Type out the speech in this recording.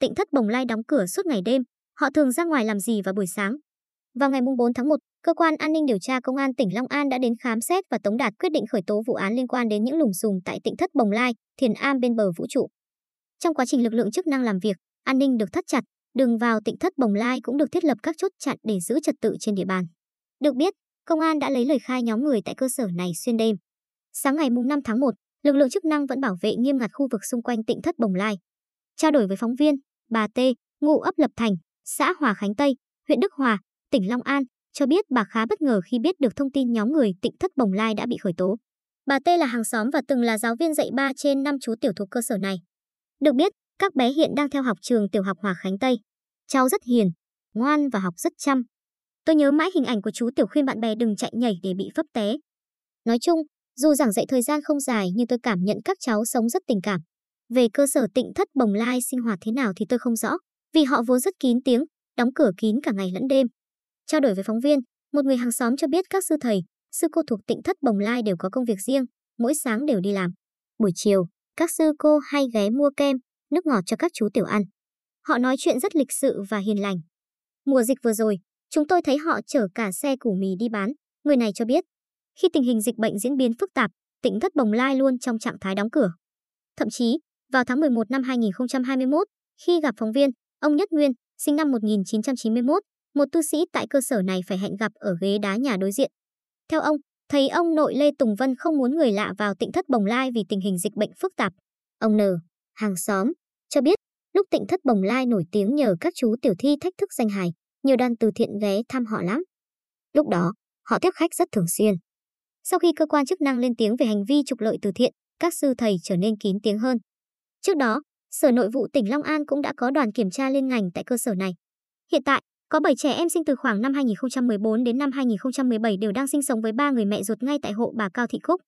Tịnh thất Bồng Lai đóng cửa suốt ngày đêm, họ thường ra ngoài làm gì vào buổi sáng. Vào ngày 4 tháng 1, Cơ quan An ninh điều tra Công an tỉnh Long An đã đến khám xét và tống đạt quyết định khởi tố vụ án liên quan đến những lùm xùm tại tỉnh thất Bồng Lai, Thiền Am bên bờ vũ trụ. Trong quá trình lực lượng chức năng làm việc, an ninh được thắt chặt, đường vào tỉnh thất Bồng Lai cũng được thiết lập các chốt chặn để giữ trật tự trên địa bàn. Được biết, công an đã lấy lời khai nhóm người tại cơ sở này xuyên đêm. Sáng ngày 5 tháng 1, lực lượng chức năng vẫn bảo vệ nghiêm ngặt khu vực xung quanh tỉnh thất Bồng Lai. Trao đổi với phóng viên, bà T, ngụ ấp Lập Thành, xã Hòa Khánh Tây, huyện Đức Hòa, tỉnh Long An, cho biết bà khá bất ngờ khi biết được thông tin nhóm người Tịnh Thất Bồng Lai đã bị khởi tố. Bà T là hàng xóm và từng là giáo viên dạy 3 trên 5 chú tiểu thuộc cơ sở này. Được biết, các bé hiện đang theo học trường tiểu học Hòa Khánh Tây. Cháu rất hiền, ngoan và học rất chăm. Tôi nhớ mãi hình ảnh của chú tiểu khuyên bạn bè đừng chạy nhảy để bị phấp té. Nói chung, dù giảng dạy thời gian không dài nhưng tôi cảm nhận các cháu sống rất tình cảm. Về cơ sở tịnh thất bồng lai sinh hoạt thế nào thì tôi không rõ, vì họ vốn rất kín tiếng, đóng cửa kín cả ngày lẫn đêm. Trao đổi với phóng viên, một người hàng xóm cho biết các sư thầy, sư cô thuộc tịnh thất bồng lai đều có công việc riêng, mỗi sáng đều đi làm. Buổi chiều, các sư cô hay ghé mua kem, nước ngọt cho các chú tiểu ăn. Họ nói chuyện rất lịch sự và hiền lành. Mùa dịch vừa rồi, chúng tôi thấy họ chở cả xe củ mì đi bán, người này cho biết. Khi tình hình dịch bệnh diễn biến phức tạp, tỉnh thất bồng lai luôn trong trạng thái đóng cửa. Thậm chí, vào tháng 11 năm 2021, khi gặp phóng viên, ông Nhất Nguyên, sinh năm 1991, một tu sĩ tại cơ sở này phải hẹn gặp ở ghế đá nhà đối diện. Theo ông, thấy ông nội Lê Tùng Vân không muốn người lạ vào tịnh thất Bồng Lai vì tình hình dịch bệnh phức tạp. Ông N, hàng xóm, cho biết lúc tịnh thất Bồng Lai nổi tiếng nhờ các chú tiểu thi thách thức danh hài, nhiều đoàn từ thiện ghé thăm họ lắm. Lúc đó, họ tiếp khách rất thường xuyên. Sau khi cơ quan chức năng lên tiếng về hành vi trục lợi từ thiện, các sư thầy trở nên kín tiếng hơn. Trước đó, Sở Nội vụ tỉnh Long An cũng đã có đoàn kiểm tra liên ngành tại cơ sở này. Hiện tại, có 7 trẻ em sinh từ khoảng năm 2014 đến năm 2017 đều đang sinh sống với ba người mẹ ruột ngay tại hộ bà Cao Thị Cúc.